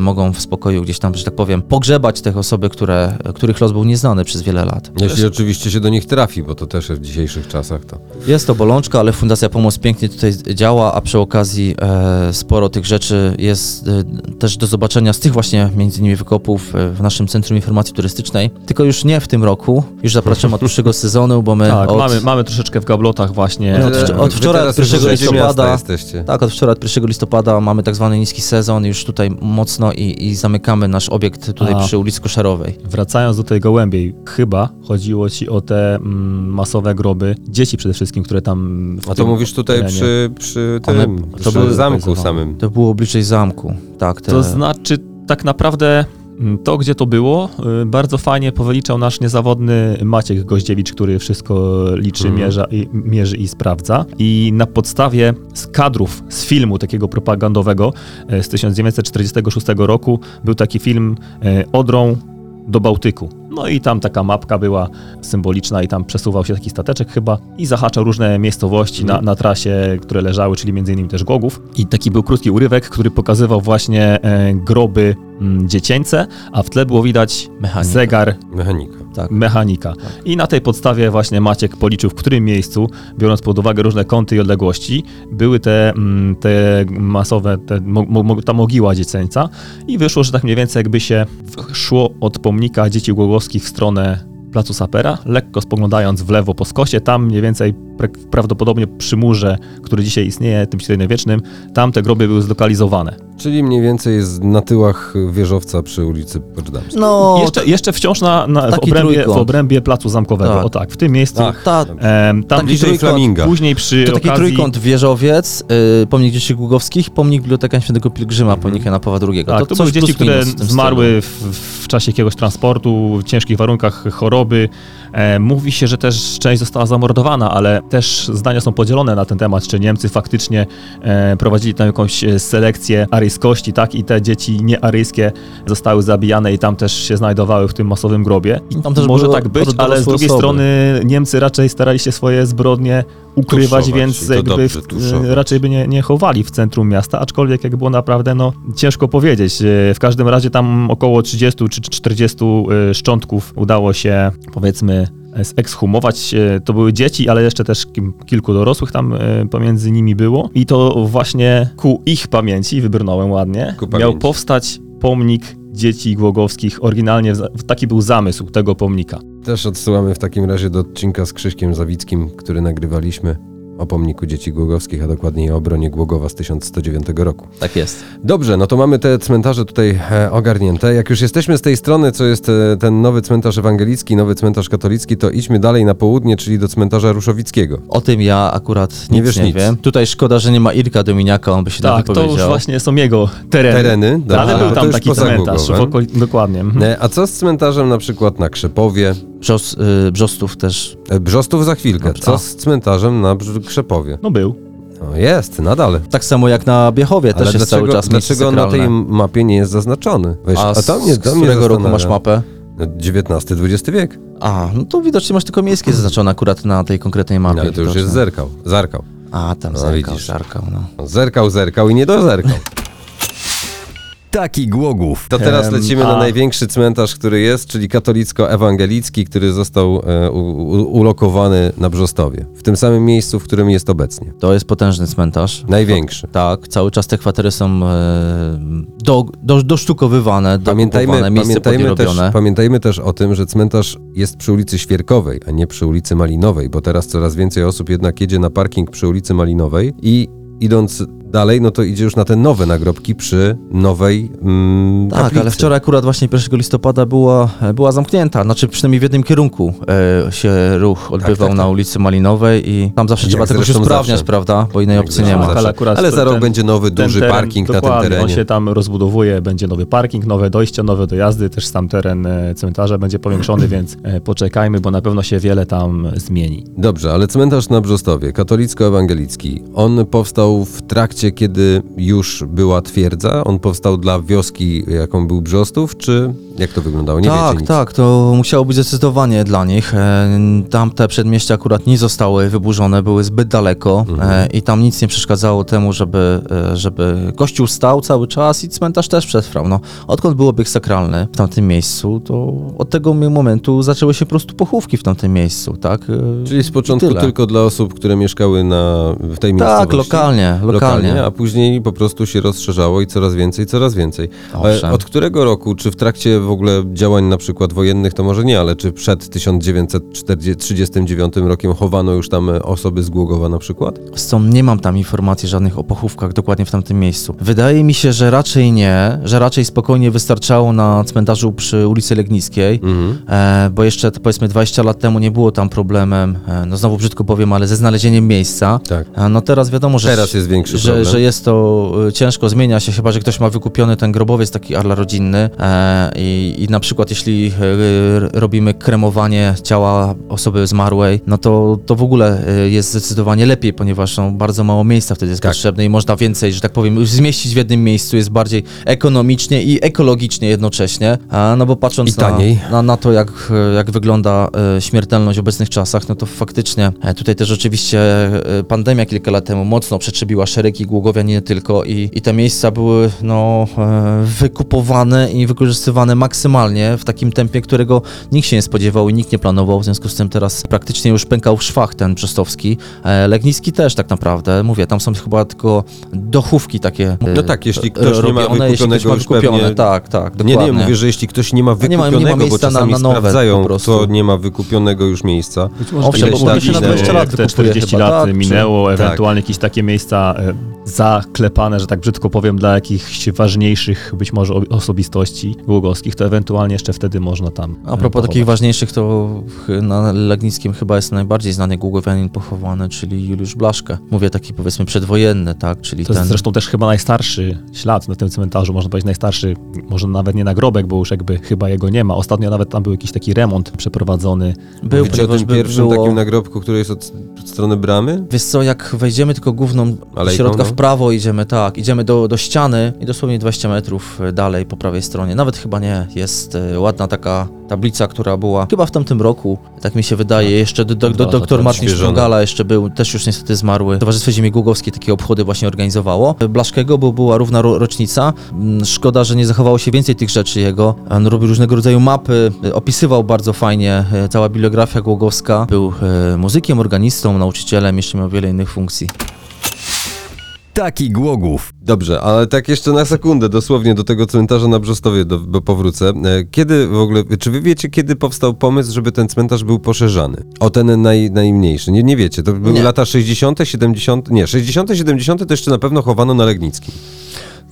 mogą w spokoju gdzieś tam, że tak powiem, pogrzebać te osoby, które, których los był nieznany przez wiele lat. Jeśli oczywiście się do nich trafi, bo to też w dzisiejszych czasach to... Jest to bolączka, ale Fundacja Pomoc pięknie tutaj działa, a przy okazji e, sporo tych rzeczy jest e, też do zobaczenia z tych właśnie między innymi wykopów e, w naszym Centrum Informacji Turystycznej. Tylko już nie w tym roku, już zapraszamy od przyszłego sezonu, bo my Tak, od, mamy, mamy troszeczkę w gablotach właśnie. No, od wczor- od wczoraj, od już 1 w centrum listopada- tak, od wczoraj, od 1 listopada mamy tak zwany niski sezon, już tutaj mocno i, i zamykamy nasz obiekt tutaj A. przy ulicy Koszarowej. Wracając do tej gołębiej, chyba chodziło ci o te mm, masowe groby dzieci przede wszystkim, które tam. W A to tym mówisz tutaj terenie- przy, przy One- tym, to przy były zamku samym. To było bliżej zamku, tak. Te, To znaczy, tak naprawdę To, gdzie to było, y, bardzo fajnie powyliczał nasz niezawodny Maciek Goździewicz, który wszystko liczy, Mhm. mierza, i, mierzy i sprawdza. I na podstawie z kadrów z filmu takiego propagandowego e, z 1946 roku był taki film e, Odrą do Bałtyku. No i tam taka mapka była symboliczna i tam przesuwał się taki stateczek chyba i zahaczał różne miejscowości na, na trasie, które leżały, czyli między innymi też Głogów. I taki był krótki urywek, który pokazywał właśnie e, groby mm, dziecięce, a w tle było widać Mechanika. zegar Mechanika. Tak. mechanika. I na tej podstawie właśnie Maciek policzył, w którym miejscu, biorąc pod uwagę różne kąty i odległości, były te, mm, te masowe, te, mo, mo, ta mogiła dziecięca i wyszło, że tak mniej więcej jakby się szło od pomnika dzieci Głogowskich w stronę placu Sapera, lekko spoglądając w lewo po skosie, tam mniej więcej pra- prawdopodobnie przy murze, który dzisiaj istnieje, tym średniowiecznym, tam te groby były zlokalizowane. Czyli mniej więcej jest na tyłach wieżowca przy ulicy Poczdamskiej. No, jeszcze, jeszcze wciąż na, na, w, obrębie, w obrębie placu zamkowego, Tak. o tak, w tym miejscu. Ach, ta, Em, tam Taki bliżej Flaminga. Później przy to taki okazji... trójkąt wieżowiec, y, pomnik dzieci głogowskich, pomnik biblioteka świętego Pielgrzyma, pomnik Jana Pawła II. Tak, to, coś były dzieci, które zmarły w, w czasie jakiegoś transportu, w ciężkich warunkach choroby. E, mówi się, że też część została zamordowana, ale też zdania są podzielone na ten temat, czy Niemcy faktycznie e, prowadzili tam jakąś e, selekcję aryjskości, tak, i te dzieci niearyjskie zostały zabijane i tam też się znajdowały w tym masowym grobie. I Tam też Może tak być, ale z drugiej osoby. strony Niemcy raczej starali się swoje zbrodnie ukrywać, Tuszować więc jakby w, tuszować. raczej by nie, nie chowali w centrum miasta, aczkolwiek jak było naprawdę, no ciężko powiedzieć. E, W każdym razie tam około 30 czy 40 e, szczątków udało się powiedzmy e, zekshumować. E, To były dzieci, ale jeszcze też kilku dorosłych tam e, pomiędzy nimi było. I to właśnie ku ich pamięci, wybrnąłem ładnie, Ku miał pamięci. powstać pomnik dzieci głogowskich. Oryginalnie taki był zamysł tego pomnika. Też odsyłamy w takim razie do odcinka z Krzyśkiem Zawickim, który nagrywaliśmy o pomniku dzieci głogowskich, a dokładniej o obronie Głogowa z 1109 roku. Tak jest. Dobrze, no to mamy te cmentarze tutaj e, ogarnięte. Jak już jesteśmy z tej strony, co jest e, ten nowy cmentarz ewangelicki, nowy cmentarz katolicki, to idźmy dalej na południe, czyli do cmentarza Ruszowickiego. O tym ja akurat nic Nie nie, wiesz nic. wiem. Tutaj szkoda, że nie ma Irka Dominiaka, on by się Tak, tak, to już właśnie są jego tereny. Tereny, ale był tam taki cmentarz. Dokładnie. mhm. E, A co z cmentarzem na przykład na Krzepowie? Brzos, y, Brzostów też. E, Brzostów za chwilkę. Co z cmentarzem na Brz- Krzepowie? No był. No jest, nadal. Tak samo jak na Biechowie Ale też jest dlaczego, cały czas miejsce dlaczego na tej sakralne. mapie nie jest zaznaczony? Weź, A, z, z którego roku zastanawia. masz mapę? No, XIX-XX wiek. A, no to widocznie masz tylko miejskie zaznaczone akurat na tej konkretnej mapie. No, ale to już widoczne. jest zerkał. Zarkał. A, tam No, zerkał, widzisz. zerkał, no. No, Zerkał, zerkał i nie dozerkał. Taki Głogów. To teraz lecimy na największy cmentarz, który jest, czyli katolicko-ewangelicki, który został e, u, u, ulokowany na Brzostowie. W tym samym miejscu, w którym jest obecnie. To jest potężny cmentarz. Największy. Tak, cały czas te kwatery są e, do, do, dosztukowywane, Pamiętajmy, miejsce pamiętajmy, też, pamiętajmy też o tym, że cmentarz jest przy ulicy Świerkowej, a nie przy ulicy Malinowej, bo teraz coraz więcej osób jednak jedzie na parking przy ulicy Malinowej i idąc dalej, no to idzie już na te nowe nagrobki przy nowej mm, Tak, kaplicy. ale wczoraj akurat właśnie 1 listopada była, była zamknięta, znaczy przynajmniej w jednym kierunku e, się ruch odbywał tak, na tak. ulicy Malinowej i tam zawsze Jak trzeba tego się usprawniać, zawsze. prawda, bo innej Jak opcji nie ma. zawsze. Ale akurat Ale za ten- rok będzie nowy, ten duży teren, parking na tym dokładnie, terenie. On się tam rozbudowuje, będzie nowy parking, nowe dojścia, nowe dojazdy, też sam teren e, cmentarza będzie powiększony, więc e, poczekajmy, bo na pewno się wiele tam zmieni. Dobrze, ale cmentarz na Brzostowie, katolicko-ewangelicki, on powstał w trakcie, kiedy już była twierdza? On powstał dla wioski, jaką był Brzostów, czy jak to wyglądało? Nie tak, wiecie nic. tak, to musiało być zdecydowanie dla nich. E, Tam te przedmieścia akurat nie zostały wyburzone, były zbyt daleko Mhm. e, i tam nic nie przeszkadzało temu, żeby, e, żeby kościół stał cały czas i cmentarz też przetrwał. No, odkąd był obiekt sakralny w tamtym miejscu, to od tego momentu zaczęły się po prostu pochówki w tamtym miejscu, tak? Czyli z początku tylko dla osób, które mieszkały na, w tej miejscowości? Tak, lokalnie, lokalnie. A później po prostu się rozszerzało i coraz więcej, coraz więcej. Owszem. E, Od którego roku, czy w trakcie w ogóle działań na przykład wojennych, to może nie, ale czy przed 1939 rokiem chowano już tam e, osoby z Głogowa na przykład? Co nie mam tam informacji żadnych o pochówkach dokładnie w tamtym miejscu. Wydaje mi się, że raczej nie, że raczej spokojnie wystarczało na cmentarzu przy ulicy Legnickiej, Mhm. e, bo jeszcze powiedzmy 20 lat temu nie było tam problemem, e, no znowu brzydko powiem, ale ze znalezieniem miejsca. Tak. E, no teraz wiadomo, że, Teraz jest większy że, że jest to y, ciężko, zmienia się, chyba że ktoś ma wykupiony ten grobowiec taki ala rodzinny e, i, i na przykład jeśli y, robimy kremowanie ciała osoby zmarłej, no to, to w ogóle jest zdecydowanie lepiej, ponieważ no, bardzo mało miejsca wtedy jest Tak. potrzebne i można więcej, że tak powiem, zmieścić w jednym miejscu, jest bardziej ekonomicznie i ekologicznie jednocześnie, a, no bo patrząc. Na, na, na to, jak, jak wygląda e, śmiertelność w obecnych czasach, no to faktycznie e, tutaj też oczywiście e, pandemia kilka lat temu mocno przetrzebiła szeregi Głogowian, nie tylko i, i te miejsca były no, e, wykupowane i wykorzystywane maksymalnie w takim tempie, którego nikt się nie spodziewał i nikt nie planował, w związku z tym teraz praktycznie już pękał w szwach ten Brzostowski. E, Legnicki też tak naprawdę, mówię, tam są chyba tylko dochówki takie e, No tak, jeśli ktoś nie ma robione, jeśli ktoś wykupionego ma wykupione, pewnie- tak, tak, Nie, dokładnie. nie, mówię, że jeśli ktoś nie ma nie ma- nie ma wykupionego, bo miejsca na- czasami na nowe sprawdzają, po prostu. kto nie ma wykupionego już miejsca. Być może Owszem, tak bo jakieś mówicie na minęło, 20 lat jak te wykupuje 40 chyba, lat tak, minęło, czy- ewentualnie jakieś takie miejsca e, zaklepane, że tak brzydko powiem, dla jakichś ważniejszych być może osobistości głogowskich, to ewentualnie jeszcze wtedy można tam A e, propos takich pochować. ważniejszych, to na Legnickim chyba jest najbardziej znany Głogowianin pochowany, czyli Juliusz Blaszka. Mówię taki powiedzmy przedwojenny, tak, czyli To ten... jest zresztą też chyba najstarszy ślad na tym cmentarzu, można powiedzieć najstarszy, może nawet nie nagrobek, bo już jakby chyba jego nie ma. Ostatnio nawet tam był jakiś taki remont przeprowadzony. Był, Mówicie o tym by pierwszym było... takim nagrobku, który jest od, od strony bramy? Wiesz co, jak wejdziemy tylko główną Alejką, środka no. w prawo idziemy, tak, idziemy do, do ściany i dosłownie 20 metrów e, dalej po prawej stronie, nawet chyba nie, jest e, ładna taka tablica, która była chyba w tamtym roku, tak mi się wydaje, jeszcze do, do, do, to- doktor odświeżone. Sztrogala jeszcze był, też już niestety zmarły. Towarzystwo Ziemi Głogowskiej takie obchody właśnie organizowało. Blaszczego, bo była równa ro, rocznica. Mm, Szkoda, że nie zachowało się więcej tych rzeczy jego. On robił różnego rodzaju mapy, e, opisywał bardzo fajnie, e, cała bibliografia Głogowska. Był e, muzykiem, organistą, nauczycielem, jeszcze miał wiele innych funkcji. Taki Głogów. Dobrze, ale tak jeszcze na sekundę, dosłownie do tego cmentarza na Brzostowie do, do powrócę. E, Kiedy w ogóle, czy wy wiecie, kiedy powstał pomysł, żeby ten cmentarz był poszerzany? O ten naj, najmniejszy. Nie, nie wiecie, to były Nie. lata 60., 70., nie, 60., 70. to jeszcze na pewno chowano na Legnickim.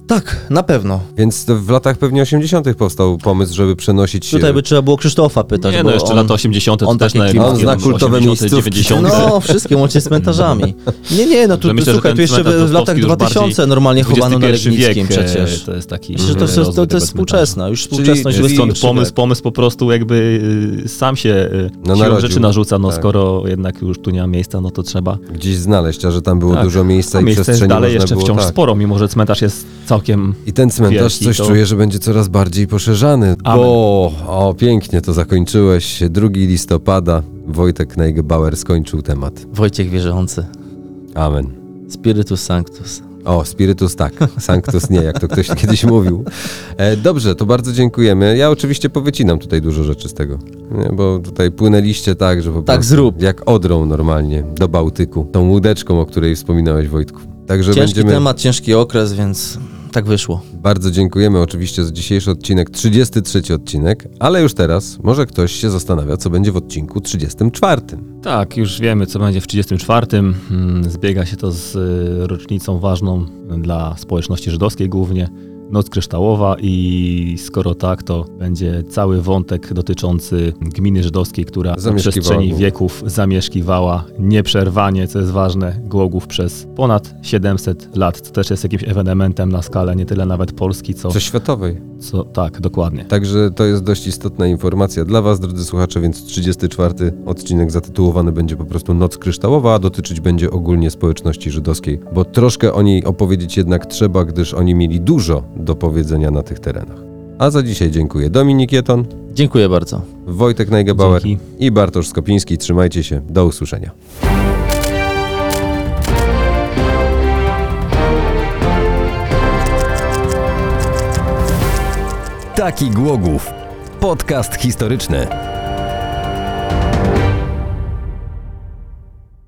Tak, na pewno. Więc w latach pewnie 80. powstał pomysł, żeby przenosić się... Tutaj by trzeba było Krzysztofa pytać, Nie bo no, jeszcze on, lata 80. to on też na klimaty. On zna kultowe 80., miejscówki. 90. No, wszystkie łącznie z cmentarzami. Nie, nie, no tu, myślę, słuchaj, tu jeszcze w, latach Rostowski już 2000 bardziej normalnie chowano na Legnickim wiek, przecież. To jest taki Myślę, że to, to, to jest współczesna, już współczesność czyli Czyli stąd pomysł, pomysł po prostu jakby y, sam się y, No, siłą rzeczy narzuca, no Tak. skoro jednak już tu nie ma miejsca, no to trzeba. Gdzieś znaleźć, a że tam było Tak. dużo miejsca A i miejsce przestrzeni dalej jeszcze wciąż tak. sporo, mimo że cmentarz jest całkiem I ten cmentarz wielki, coś to- czuję, że będzie coraz bardziej poszerzany. Amen. Bo, o pięknie to zakończyłeś. 2 listopada Wojtek Neigebauer skończył temat. Wojciech Wierzący. Amen. Spiritus Sanctus. O, Spiritus tak, Sanctus nie, jak to ktoś kiedyś mówił. E, dobrze, to bardzo dziękujemy. Ja oczywiście powycinam tutaj dużo rzeczy z tego, nie, bo tutaj płynęliście tak, że po Tak prostu zrób. jak odrą normalnie do Bałtyku, tą łódeczką, o której wspominałeś Wojtku. Także Ciężki będziemy... temat, ciężki okres, więc tak wyszło. Bardzo dziękujemy oczywiście za dzisiejszy odcinek, 33 odcinek, ale już teraz może ktoś się zastanawia, co będzie w odcinku 34. Tak, już wiemy, co będzie w 34. Mm, Zbiega się to z y, rocznicą ważną dla społeczności żydowskiej głównie. Noc Kryształowa i skoro tak, to będzie cały wątek dotyczący gminy żydowskiej, która w Zamieszkiwała przestrzeni wieków zamieszkiwała nieprzerwanie, co jest ważne, Głogów przez ponad 700 lat, co też jest jakimś ewenementem na skalę nie tyle nawet Polski, co, Przeświatowej. Co tak, dokładnie. Także to jest dość istotna informacja dla Was, drodzy słuchacze, więc 34 odcinek zatytułowany będzie po prostu Noc Kryształowa, a dotyczyć będzie ogólnie społeczności żydowskiej, bo troszkę o niej opowiedzieć jednak trzeba, gdyż oni mieli dużo do powiedzenia na tych terenach. A za dzisiaj dziękuję Dominik Jeton, Dziękuję bardzo. Wojtek Najgebauer Dzięki. i Bartosz Skopiński. Trzymajcie się, do usłyszenia. Taki Głogów. Podcast historyczny.